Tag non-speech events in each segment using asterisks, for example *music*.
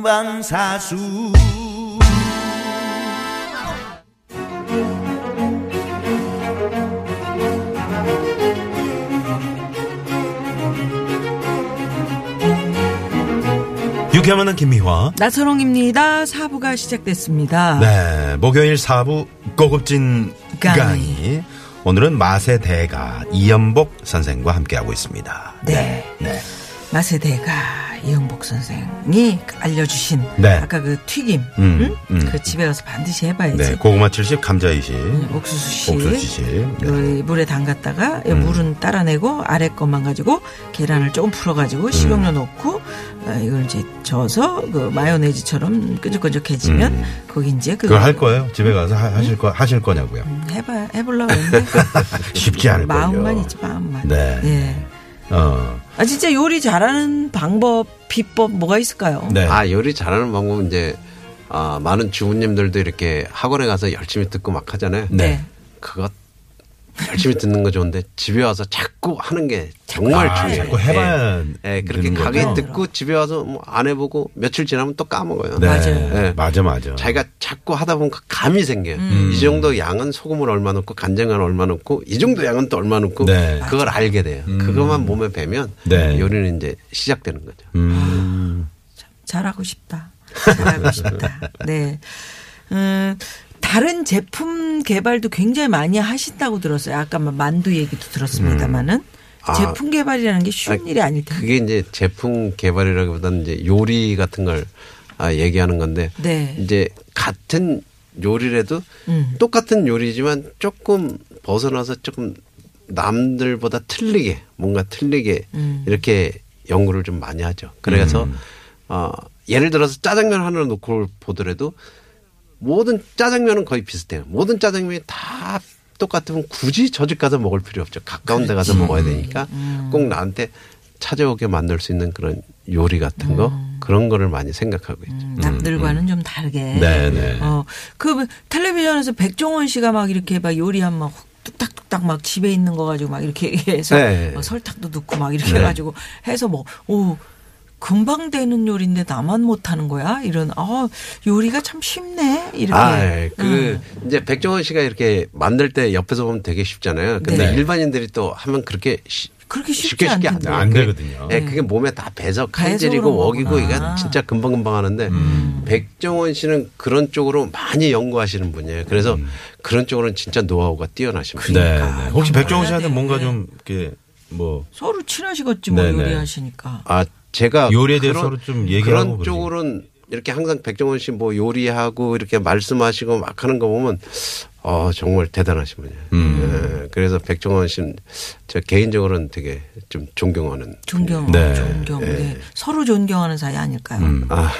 본방사수 유쾌한 김미화. 나선홍입니다. 사부가 시작됐습니다. 네, 목요일 4부 고급진 강의. 강의. 오늘은 맛의 대가 이연복 선생과 함께하고 있습니다. 네. 네. 맛의 대가 이영복 선생이 알려주신 네. 아까 그 튀김, 음, 응? 음. 그 집에 가서 반드시 해봐야지. 네, 고구마 70, 감자 20. 옥수수 씨, 옥수수 씨. 네. 그 물에 담갔다가 음. 물은 따라내고 아래 것만 가지고 계란을 조금 풀어가지고 음. 식용유 넣고 어, 이걸 이제 저어서 그 마요네즈처럼 끈적끈적해지면 음. 거기 이제 그 그걸 할 거예요? 집에 가서 하, 하실 거 하실 거냐고요? 음, 해봐 해보려고 했는데 *laughs* 쉽지 않을 거요. 마음만 있지 마음만. 네. 예. 어. 아 진짜 요리 잘하는 방법 비법 뭐가 있을까요? 네. 아 요리 잘하는 방법은 이제 아, 많은 주부님들도 이렇게 학원에 가서 열심히 듣고 막 하잖아요. 네. 그거 열심히 듣는 거 좋은데 집에 와서 자꾸 하는 게 정말 아, 중요해요. 자꾸 해봐야 예, 예, 그렇게 가게 거죠? 듣고 집에 와서 뭐 안 해보고 며칠 지나면 또 까먹어요. 네. 맞아요. 네. 맞아, 맞아. 자기가 자꾸 하다 보면 그 감이 생겨요. 음. 이 정도 양은 소금을 얼마 넣고 간장을 얼마 넣고 이 정도 양은 또 얼마 넣고 네. 그걸 알게 돼요. 그것만 몸에 배면 네. 요리는 이제 시작되는 거죠. 음. 잘하고 싶다. 잘하고 싶다. 네. 음, 다른 제품 개발도 굉장히 많이 하신다고 들었어요. 아까 막 만두 얘기도 들었습니다만은 아. 제품 개발이라는 게 쉬운 아니, 일이 아닐 텐데. 그게 이제 제품 개발이라기보다는 이제 요리 같은 걸 아, 얘기하는 건데 네. 이제 같은 요리라도 음. 똑같은 요리지만 조금 벗어나서 조금 남들보다 틀리게 뭔가 틀리게 음. 이렇게 연구를 좀 많이 하죠. 그래서 어, 예를 들어서 짜장면 하나 놓고 보더라도 모든 짜장면은 거의 비슷해요. 모든 짜장면이 다 똑같으면 굳이 저 집 가서 먹을 필요 없죠. 가까운 데 가서 먹어야 되니까 음. 꼭 나한테 찾아오게 만들 수 있는 그런 요리 같은 거 그런 거를 많이 생각하고 있죠. 음, 남들과는 좀 다르게. 네, 네. 어, 그 텔레비전에서 백종원 씨가 막 이렇게 막 요리한 막 뚝딱뚝딱 막 집에 있는 거 가지고 막 이렇게 해서 네. 어, 설탕도 넣고 막 이렇게 해가지고 해서 뭐, 오, 금방 되는 요리인데 나만 못하는 거야? 이런, 아, 요리가 참 쉽네? 이렇게. 아, 그 음. 이제 백종원 씨가 이렇게 만들 때 옆에서 보면 되게 쉽잖아요. 근데 네. 일반인들이 또 하면 그렇게 쉬- 그렇게 쉽지 쉽게 쉽게 안. 안 되거든요. 예, 그게 몸에 다 배서 칼질이고 거구나. 이게 진짜 금방 금방 하는데 음. 백종원 씨는 그런 쪽으로 많이 연구하시는 분이에요. 그래서 음. 그런 쪽으로는 진짜 노하우가 뛰어나신 분이에요. 네, 네. 혹시 백종원 씨한테 돼. 뭔가 좀 이렇게 뭐 서로 친하시겠지 뭐 네, 네. 요리하시니까. 아 제가 요리에 대해서 서로 좀 얘기하고 그런 그러지. 쪽으로는 이렇게 항상 백종원 씨 뭐 요리하고 이렇게 말씀하시고 막 하는 거 보면 어 정말 대단하신 분이에요. 음. 예, 그래서 백종원 씨는 저 개인적으로는 되게 좀 존경하는 존경, 네. 존경. 네. 서로 존경하는 사이 아닐까요? 아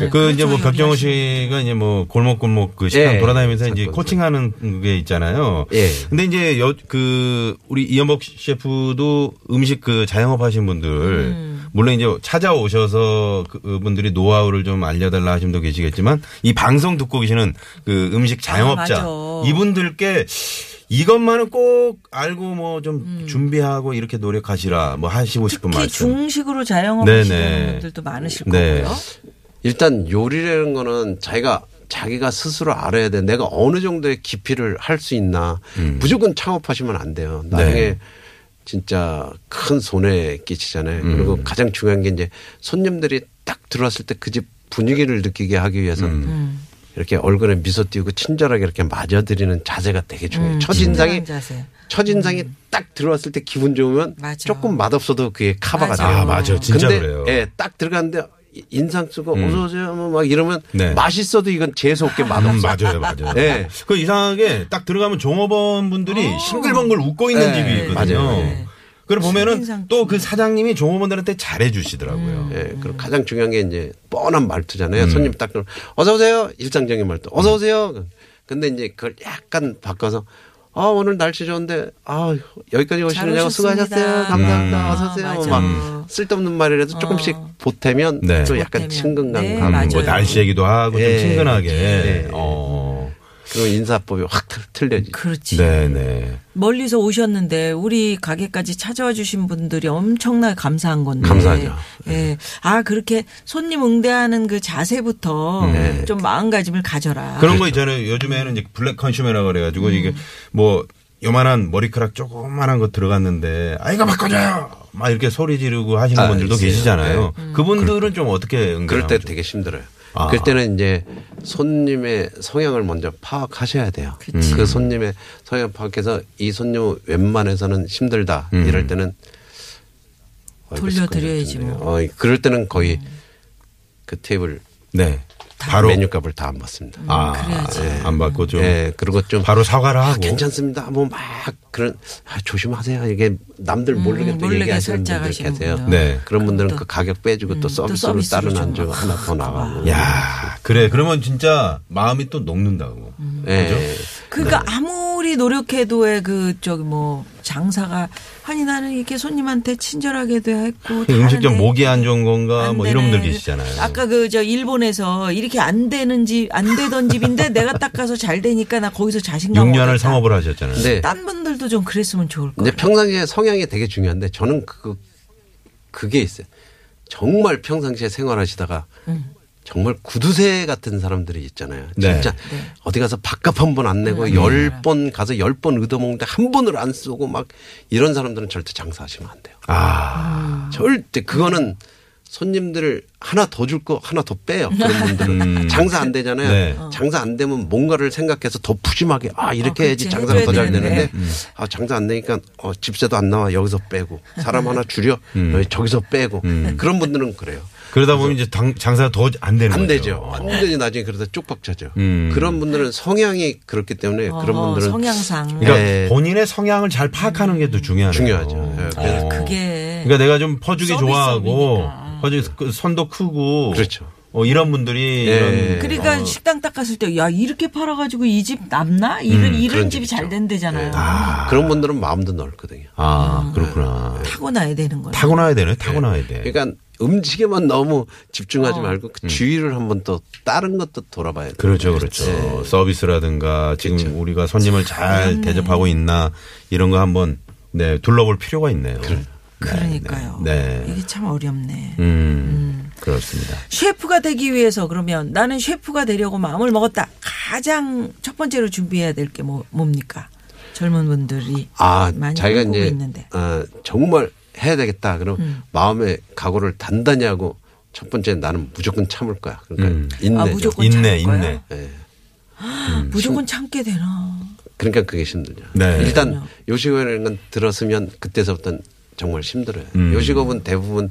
네, 그 이제 뭐 백종원 씨가 이제 뭐 골목골목 그 식당 예. 돌아다니면서 이제 자꾸 코칭하는 게 있잖아요. 예. 근데 이제 여, 그 우리 이연복 셰프도 음식 그 자영업 하신 분들 음. 물론 이제 찾아오셔서 그분들이 노하우를 좀 알려달라 하신 분도 계시겠지만 이 방송 듣고 계시는 그 음식 자영업자 맞아. 이분들께 이것만은 꼭 알고 뭐좀 음. 준비하고 이렇게 노력하시라 뭐 하시고 싶은 특히 말씀. 중식으로 자영업 네네. 하시는 분들도 많으실 네. 거고요. 일단 요리라는 거는 자기가 자기가 스스로 알아야 돼. 내가 어느 정도의 깊이를 할 수 있나. 무조건 창업하시면 안 돼요. 나중에 네. 진짜 큰 손해 끼치잖아요. 그리고 가장 중요한 게 이제 손님들이 딱 들어왔을 때 그 집 분위기를 느끼게 하기 위해서 이렇게 얼굴에 미소 띄우고 친절하게 이렇게 맞아드리는 자세가 되게 중요해요. 음, 첫인상이. 첫인상이 딱 들어왔을 때 기분 좋으면 맞아. 조금 맛없어도 그게 카바가 맞아. 돼요. 아, 맞아. 진짜 근데 그래요. 예, 딱 들어갔는데 인상 쓰고 어서 오세요 뭐막 이러면 네. 맛있어도 이건 재수 없게 음, 맛없어. 맞아요, 맞아요. 네. 그 이상하게 딱 들어가면 종업원 분들이 싱글벙글 웃고 있는 네, 집이 있거든요. 맞아요. 네. 그걸 보면은 또 그 사장님이 종업원들한테 잘해주시더라고요. 예, 그리고 가장 중요한 게 이제 뻔한 음. 말투잖아요. 손님 딱 들어 어서 오세요. 일상적인 말투. 어서 오세요. 근데 이제 그걸 약간 바꿔서 아 오늘 날씨 좋은데 아 여기까지 오시느냐고. 수고하셨어요. 감사합니다. 음. 어서 오세요. 아, 맞아. 막 쓸데없는 말이라도 조금씩 보태면 네. 또 약간 보태면. 친근감 네, 감. 음. 뭐 날씨 얘기도 하고 예. 좀 친근하게. 예. 어. 그럼 인사법이 확 틀- 틀려지. 그렇지. 네네. 멀리서 오셨는데 우리 가게까지 찾아와 주신 분들이 엄청나게 감사한 건데. 감사하죠. 예. 아 그렇게 손님 응대하는 그 자세부터 네. 좀 마음가짐을 가져라. 그런 거 있잖아요. 요즘에는 이제 블랙 컨슈머라고 그래가지고 이게 뭐 요만한 머리카락 조그만한 거 들어갔는데 아 이거 바꿔줘요. 막 이렇게 소리 지르고 하시는 아, 분들도 있어요. 계시잖아요. 네. 그분들은 좀 어떻게 응대를 그럴 때? 되게 힘들어요. 아. 그럴 때는 이제 손님의 성향을 먼저 파악하셔야 돼요. 그 손님의 성향 파악해서 이 손님 웬만해서는 힘들다 음. 이럴 때는 어, 돌려드려야지 뭐. 어, 그럴 때는 거의 그 테이블 네. 바로 메뉴값을 다 안 받습니다. 아, 그래야지. 안 받고 좀 예, 그리고 좀 바로 사과를 아, 하고 괜찮습니다. 뭐 막 그런 아, 조심하세요. 이게 남들 모르게 또 음, 모르게 얘기하시는 살짝 분들 계세요. 분들. 네. 그런 분들은 또, 그 가격 빼주고 또 음, 또 서비스로 다른 좀 안주 하나 더 나가고. 야 그래 그러면 진짜 마음이 또 녹는다고. 예. 그러니까 아무리 노력해도 그 저기 뭐 장사가 아니 나는 이렇게 손님한테 친절하게도 했고 음식점 다른데 목이 안 좋은 건가 안뭐 이런. 분들 계시잖아요. 아까 그 저 일본에서 이렇게 안 되는 집안 되던 집인데 *laughs* 내가 딱 가서 잘 되니까 나 거기서 자신감 6년을 얻었다. 상업을 하셨잖아요. 네. 딴 분들도 좀 그랬으면 좋을 근데 거예요. 평상시에 성향이 되게 중요한데 저는 그 그게 있어요. 정말 평상시에 생활하시다가 정말 구두쇠 같은 사람들이 있잖아요. 네. 진짜 어디 가서 밥값 한 번 안 내고 열 번 가서 열 번 얻어먹는데 한 번을 안 쓰고 막 이런 사람들은 절대 장사하시면 안 돼요. 아. 절대 그거는 손님들을 하나 더 줄 거 하나 더 빼요. 그런 분들은 *laughs* 음. 장사 안 되잖아요. 네. 장사 안 되면 뭔가를 생각해서 더 푸짐하게 아 이렇게 어, 해야지. 장사가 더 잘 되는데 되는데. 아 장사 안 되니까 어 집세도 안 나와 여기서 빼고 사람 하나 줄여 음. 여기 저기서 빼고 그런 분들은 그래요. 그러다 보면 이제 당, 장사가 더 안 되는 안 거죠. 되죠. 완전히 나중에 그러다 쪽박 차죠. 음. 그런 분들은 성향이 그렇기 때문에 그런 어, 분들은 성향상 그러니까 네. 본인의 성향을 잘 파악하는 게 더 중요하네요. 중요하죠. 예, 그래서 어. 그게 그러니까 내가 좀 퍼주기 좋아하고 서비스업이니까. 퍼주기 그 손도 크고 그렇죠. 어, 이런 분들이 예. 이런 그러니까 어, 식당 딱 갔을 때 야 이렇게 팔아가지고 이 집 남나 이런 이런 그런 집이 집 잘. 된대잖아요. 아, 그런 분들은 마음도 넓거든요. 아 그렇구나. 타고나야 되는 거예요. 타고나야 되네. 타고나야 돼. 그러니까 음식에만 너무 집중하지 어. 말고 그 주위를 한번 또 다른 것도 돌아봐야 돼요. 음. 그렇죠, 그렇죠. 서비스라든가 지금 그렇죠. 우리가 손님을 잘 대접하고 있나 이런 거 한번 네 둘러볼 필요가 있네요. 그 러니까요. 네. 이게 참 어렵네. 음, 그렇습니다. 셰프가 되기 위해서 그러면 나는 셰프가 되려고 마음을 먹었다. 가장 첫 번째로 준비해야 될 게 뭐, 뭡니까? 젊은 분들이 아, 많이 자기가 이제 있는데. 어, 정말 해야 되겠다. 그럼 음. 마음의 각오를 단단히 하고 첫 번째 나는 무조건 참을 거야. 그러니까 음. 인내죠. 아, 무조건 인내, 참을 거야? 인내. 예. 무조건 참게 되나? 그러니까 그게 힘들죠. 네. 일단 건 들었으면 그때서부터는 정말 힘들어요. 음. 요식업은 대부분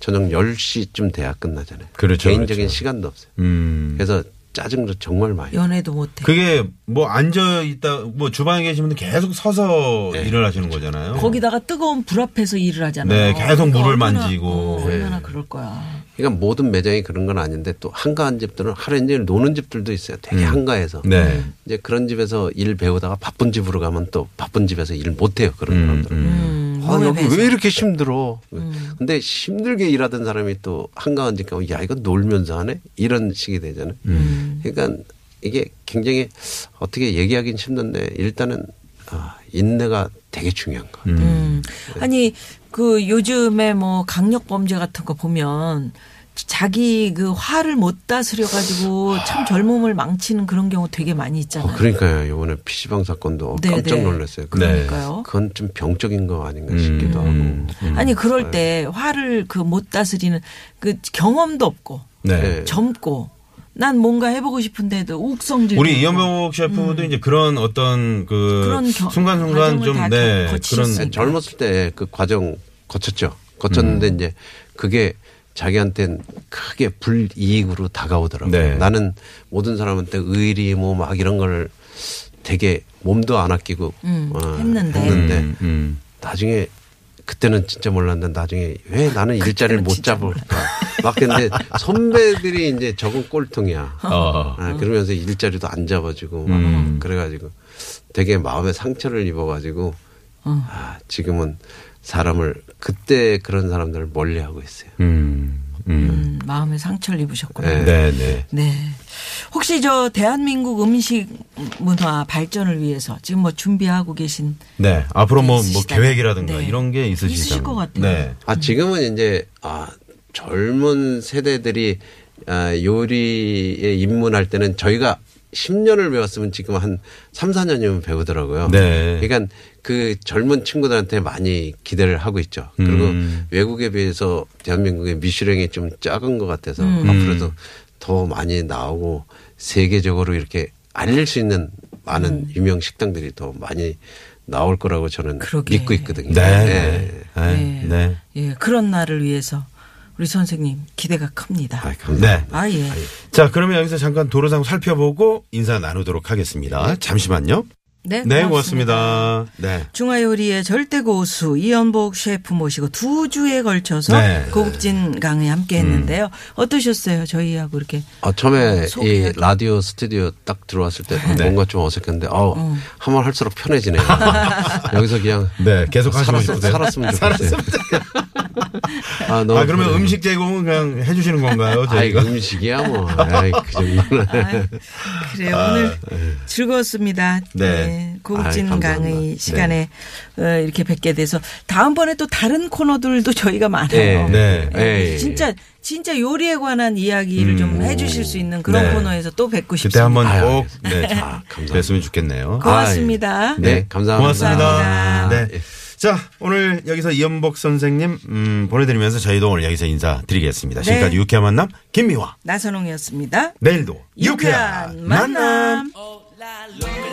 저녁 10시쯤 돼야 끝나잖아요. 그렇죠, 개인적인 그렇죠. 시간도 없어요. 음. 그래서 짜증도 정말 많이. 연애도 못해. 그게 뭐 앉아 있다 뭐 주방에 계신 분들 계속 서서 일을 하시는 거잖아요. 거기다가 뜨거운 불 앞에서 일을 하잖아요. 네, 계속 그러니까 물을 얼마나, 만지고. 어, 얼마나 네. 그럴 거야. 그러니까 모든 매장이 그런 건 아닌데 또 한가한 집들은 하루 종일 노는 집들도 있어요. 되게 한가해서. 네. 이제 그런 집에서 일 배우다가 바쁜 집으로 가면 또 바쁜 집에서 일 못해요. 그런 음, 사람들은. 음, 아, 몸에 여기 배서. 왜 이렇게 힘들어? 근데 힘들게 일하던 사람이 또 가면 야, 이거 놀면서 하네? 이런 식이 되잖아요. 음. 그러니까 이게 굉장히 어떻게 얘기하기는 힘든데 일단은 아, 인내가 되게 중요한 거. 같아요. 음. 아니 그 요즘에 뭐 강력 범죄 같은 거 보면 자기 그 화를 못 다스려 가지고 참 젊음을 망치는 그런 경우 되게 많이 있잖아요. 어, 그러니까요. 이번에 PC방 사건도 네, 깜짝 네. 놀랐어요. 그- 그러니까요. 그건 좀 병적인 거 아닌가 음, 싶기도 하고. 음, 아니 그럴 때 화를 그 못 다스리는 그 경험도 없고 네. 네. 젊고 난 뭔가 해보고 싶은데도 욱성질. 우리 이현복 셰프도 이제 그런 어떤 그 음. 그런 겨- 순간순간 좀다 네, 거- 그런. 젊었을 때 그 과정 거쳤죠. 거쳤는데 음. 이제 그게 자기한테는 크게 불이익으로 다가오더라고요. 네. 나는 모든 사람한테 의리 뭐 막 이런 걸 되게 몸도 안 아끼고 음, 어, 했는데. 했는데 음, 음. 나중에 그때는 진짜 몰랐는데 나중에 왜 나는 일자리를 못 잡을까. 막 근데 선배들이 이제 적은 꼴통이야. 어. 아, 그러면서 일자리도 안 잡아주고 막 음. 그래가지고 되게 마음에 상처를 입어가지고 아, 지금은 사람을 그때 그런 사람들을 멀리하고 있어요. 음. 음. 음, 마음에 상처를 입으셨구나. 네. 네, 네. 네. 혹시 저 대한민국 음식 문화 발전을 위해서 지금 뭐 준비하고 계신 네. 앞으로 뭐, 뭐. 계획이라든가 네. 이런 게 있으시다면. 있으실 것 같아요. 네. 아 지금은 이제 아 젊은 세대들이 아, 요리에 입문할 때는 저희가 10년을 배웠으면 지금 한 3, 4년이면 배우더라고요. 네. 그러니까 그 젊은 친구들한테 많이 기대를 하고 있죠. 그리고 음. 외국에 비해서 대한민국의 미슐랭이 좀 작은 것 같아서 음. 앞으로도 더 많이 나오고 세계적으로 이렇게 알릴 수 있는 많은 유명 식당들이 더 많이 나올 거라고 저는 그러게. 믿고 있거든요. 네. 네. 네. 네. 네. 예, 그런 날을 위해서 우리 선생님 기대가 큽니다. 아, 감사합니다. 아, 예. 자, 그러면 여기서 잠깐 도로상 살펴보고 인사 나누도록 하겠습니다. 잠시만요. 네, 네, 고맙습니다. 네. 중화요리의 절대 고수 이연복 셰프 모시고 두 주에 걸쳐서 네. 고급진 강의 함께 했는데요. 어떠셨어요? 저희하고 이렇게 아, 처음에 이. 라디오 스튜디오 딱 들어왔을 때 네. 뭔가 좀 어색한데, 어, 한번 할수록 편해지네요. *laughs* 여기서 그냥 네, 계속 하시고 살았, 싶으세요? 살았으면 좋겠어요. 아, 너무 아, 그러면. 음식 제공은 그냥 해주시는 건가요? 아이, 저희가? 음식이야, 뭐. 아이, 그 정도는. 아유, 그래요. 오늘 즐거웠습니다. 네. 고급진 아이, 감사합니다. 강의 시간에 어, 이렇게 뵙게 돼서 다음번에 또 다른 코너들도 저희가 많아요. 네. 네. 예, 예. 진짜 진짜 요리에 관한 이야기를 좀 해주실 수 있는 그런 네. 코너에서 또 뵙고 그때 싶습니다. 한번 아유, 꼭, 네, 아, 감사합니다. 뵀으면 좋겠네요. 고맙습니다. 네, 감사합니다. 고맙습니다. 감사합니다. 네. 자, 오늘 여기서 이연복 선생님, 음, 보내드리면서 저희도 오늘 여기서 인사드리겠습니다. 지금까지 네. 유쾌한 만남, 김미화. 나선홍이었습니다. 내일도 유쾌한 유쾌한 만남. 만남.